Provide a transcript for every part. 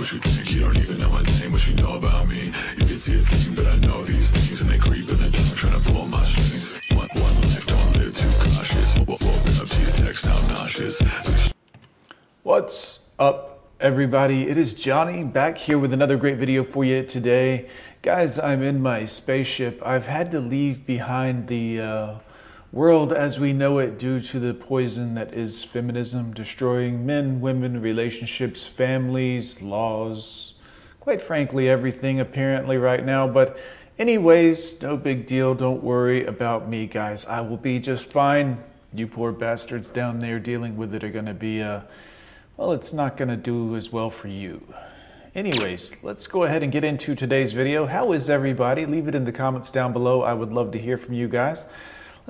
You think, you don't even know What you know about me You can see but I know these things And they creep trying to pull my strings one, one life, don't live too cautious Open up to your text, I'm nauseous What's up, everybody? It is Johnny back here with another great video for you today. Guys, I'm in my spaceship. I've had to leave behind the... Uh, world as we know it due to the poison that is feminism, destroying men, women, relationships, families, laws, quite frankly, everything apparently right now. But, anyways, no big deal. Don't worry about me, guys. I will be just fine. You poor bastards down there dealing with it are going to be. Uh, well, it's not going to do as well for you. Anyways, let's go ahead and get into today's video. How is everybody? Leave it in the comments down below. I would love to hear from you guys.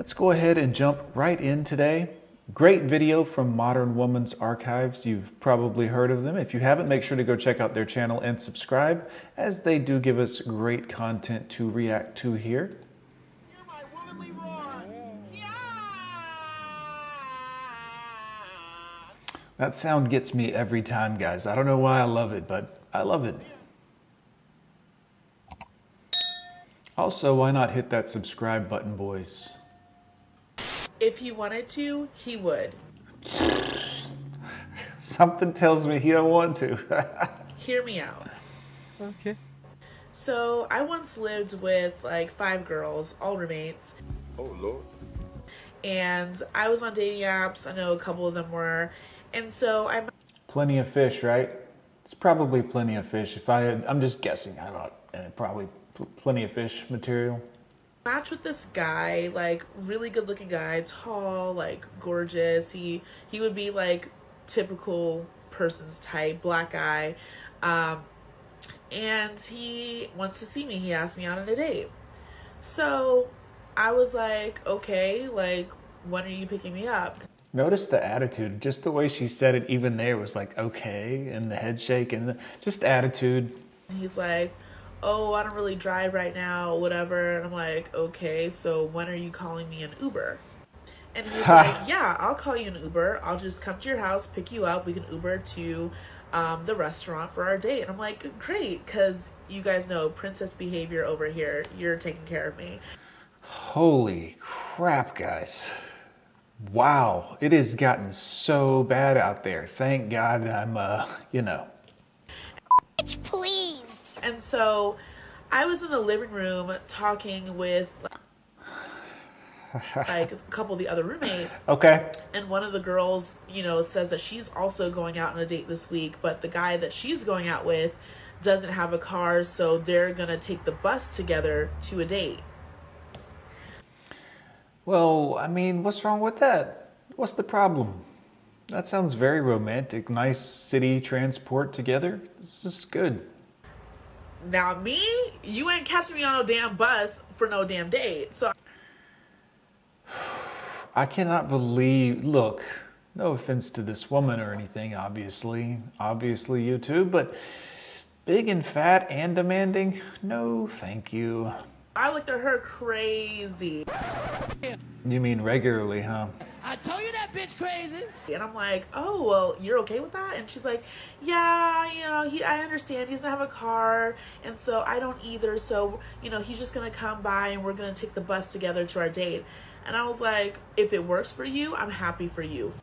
Let's go ahead and jump right in today. Great video from Modern Woman's Archives. You've probably heard of them. If you haven't, make sure to go check out their channel and subscribe, as they do give us great content to react to here. That sound gets me every time, guys. I don't know why I love it, but I love it. Also, why not hit that subscribe button, boys? If he wanted to, he would. Something tells me he don't want to. Hear me out. Okay. So, I once lived with like five girls, all roommates. Oh, Lord. And I was on dating apps. I know a couple of them were. And so I'm plenty of fish, right? It's probably plenty of fish. If I had, I'm just guessing. I don't. And probably pl- plenty of fish material. Match with this guy, like really good looking guy, tall, like gorgeous. He he would be like typical person's type, black guy. Um, and he wants to see me. He asked me out on a date. So I was like, okay, like when are you picking me up? Notice the attitude, just the way she said it, even there was like, okay, and the head shake and the, just attitude. He's like, oh, I don't really drive right now, whatever. And I'm like, okay, so when are you calling me an Uber? And he's like, yeah, I'll call you an Uber. I'll just come to your house, pick you up. We can Uber to um, the restaurant for our date. And I'm like, great, because you guys know princess behavior over here. You're taking care of me. Holy crap, guys. Wow, it has gotten so bad out there. Thank God I'm, uh, you know. And so I was in the living room talking with like a couple of the other roommates. Okay. And one of the girls, you know, says that she's also going out on a date this week, but the guy that she's going out with doesn't have a car, so they're going to take the bus together to a date. Well, I mean, what's wrong with that? What's the problem? That sounds very romantic. Nice city transport together. This is good. Now, me, you ain't catching me on no damn bus for no damn date. So I cannot believe. Look, no offense to this woman or anything, obviously. Obviously, you too, but big and fat and demanding? No, thank you. I looked at her crazy. You mean regularly, huh? I told you that bitch crazy. And I'm like, oh, well, you're okay with that? And she's like, yeah, you know, he, I understand he doesn't have a car. And so I don't either. So, you know, he's just going to come by and we're going to take the bus together to our date. And I was like, if it works for you, I'm happy for you.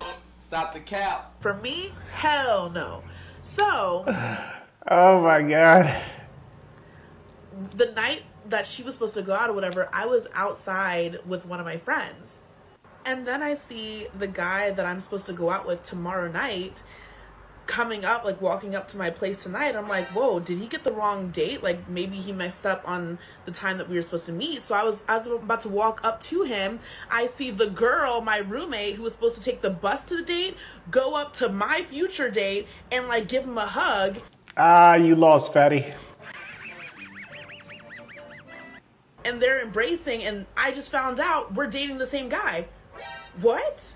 Stop the cap. For me, hell no. So. oh my God. The night that she was supposed to go out or whatever, I was outside with one of my friends. And then I see the guy that I'm supposed to go out with tomorrow night coming up, like walking up to my place tonight. I'm like, whoa, did he get the wrong date? Like maybe he messed up on the time that we were supposed to meet. So I was I was about to walk up to him. I see the girl, my roommate, who was supposed to take the bus to the date, go up to my future date and like give him a hug. Ah, you lost, fatty. and they're embracing and I just found out we're dating the same guy. What?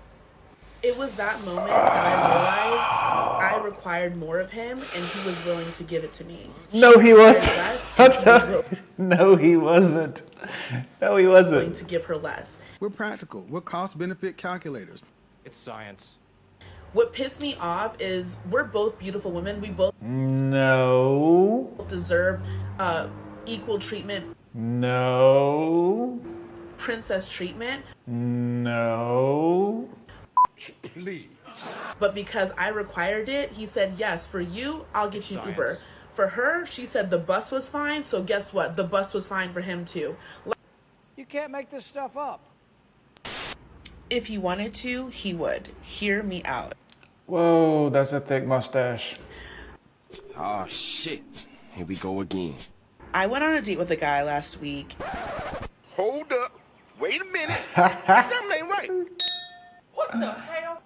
It was that moment that I realized I required more of him and he was willing to give it to me. No, he wasn't. no, he wasn't. No, he wasn't. Willing to give her less. We're practical. We're cost benefit calculators. It's science. What pissed me off is we're both beautiful women. We both no deserve uh, equal treatment no. Princess treatment? No. Please. But because I required it, he said, yes, for you, I'll get you an Uber. For her, she said the bus was fine, so guess what? The bus was fine for him too. You can't make this stuff up. If he wanted to, he would. Hear me out. Whoa, that's a thick mustache. Oh shit. Here we go again. I went on a date with a guy last week, Hold up. Wait a minute. Something ain't right. What the hell?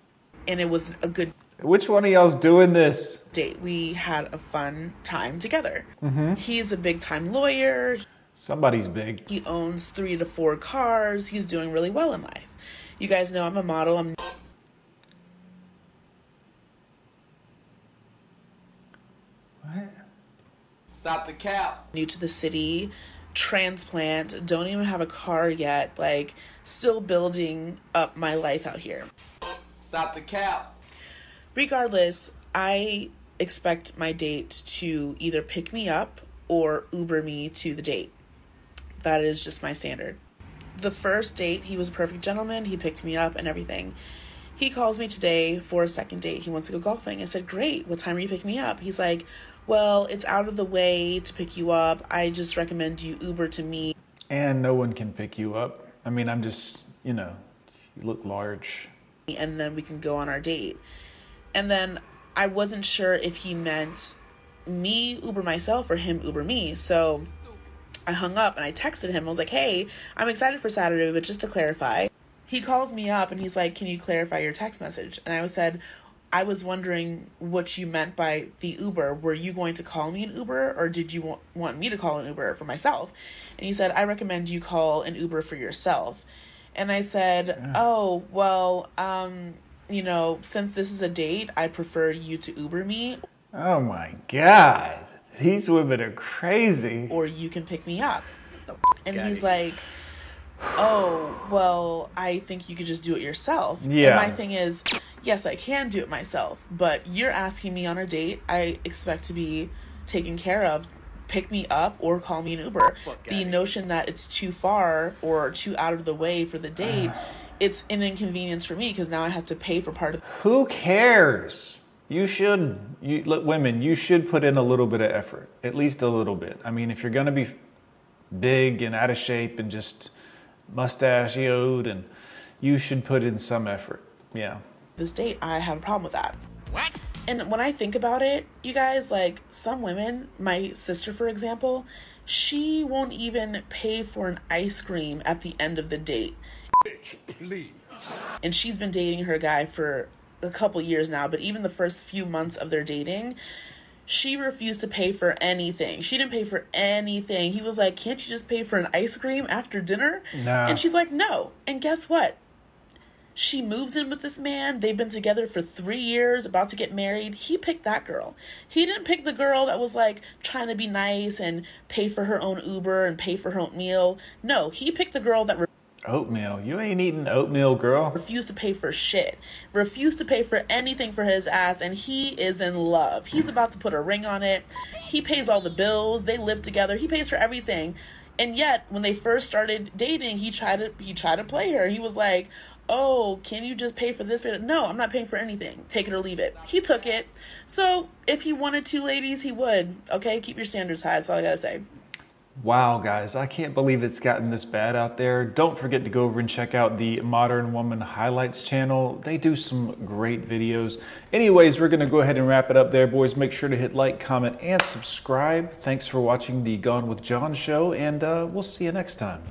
And it was a good Which one of y'all's doing this? date. We had a fun time together. Mm -hmm. He's a big time lawyer. Somebody's big. He owns three to four cars. He's doing really well in life. You guys know I'm a model. I'm Stop the cap. new to the city, transplant, don't even have a car yet, like still building up my life out here. Stop the cap. Regardless, I expect my date to either pick me up or Uber me to the date. That is just my standard. The first date, he was a perfect gentleman. He picked me up and everything. He calls me today for a second date. He wants to go golfing. I said, Great. What time are you picking me up? He's like, Well, it's out of the way to pick you up. I just recommend you Uber to me. And no one can pick you up. I mean, I'm just, you know, you look large. and then we can go on our date. And then I wasn't sure if he meant me Uber myself or him Uber me. So I hung up and I texted him. I was like, hey, I'm excited for Saturday, but just to clarify, he calls me up and he's like, can you clarify your text message? And I was said, I was wondering what you meant by the Uber. Were you going to call me an Uber or did you want, want me to call an Uber for myself? And he said, I recommend you call an Uber for yourself. And I said, "Oh, well, um, you know, since this is a date, I prefer you to Uber me Oh my God. These women are crazy. or you can pick me up." And he's like, "Oh, well, I think you could just do it yourself." Yeah. And my thing is, yes, I can do it myself, but you're asking me on a date, I expect to be taken care of. Pick me up or call me an Uber. The notion that it's too far or too out of the way for the date, it's an inconvenience for me because now I have to pay for part of Who cares? You should, you, look, women, you should put in a little bit of effort, at least a little bit. I mean, if you're going to be big and out of shape and just mustachioed, and you should put in some effort. Yeah. This date. I have a problem with that. What? And when I think about it, you guys, like some women, my sister, for example, she won't even pay for an ice cream at the end of the date. Bitch, Please. and she's been dating her guy for a couple years now but even the first few months of their dating she refused to pay for anything she didn't pay for anything he was like can't you just pay for an ice cream after dinner Nah. and she's like no and guess what she moves in with this man they've been together for three years about to get married he picked that girl he didn't pick the girl that was like trying to be nice and pay for her own uber and pay for her own meal no he picked the girl that Oatmeal. You ain't eating oatmeal, girl. refused to pay for shit, refused to pay for anything for his ass, and he is in love. He's about to put a ring on it. He pays all the bills. They live together. He pays for everything. And yet, when they first started dating, he tried to he tried to play her. He was like, "Oh, can you just pay for this?" No, I'm not paying for anything. Take it or leave it. He took it. So if he wanted two ladies, he would. Okay, keep your standards high. That's all I gotta say. Wow, guys, I can't believe it's gotten this bad out there. Don't forget to go over and check out the Modern Woman Highlights channel. They do some great videos. Anyways, we're going to go ahead and wrap it up there, boys. Make sure to hit like, comment, and subscribe. Thanks for watching the Gone with John show, and uh, we'll see you next time.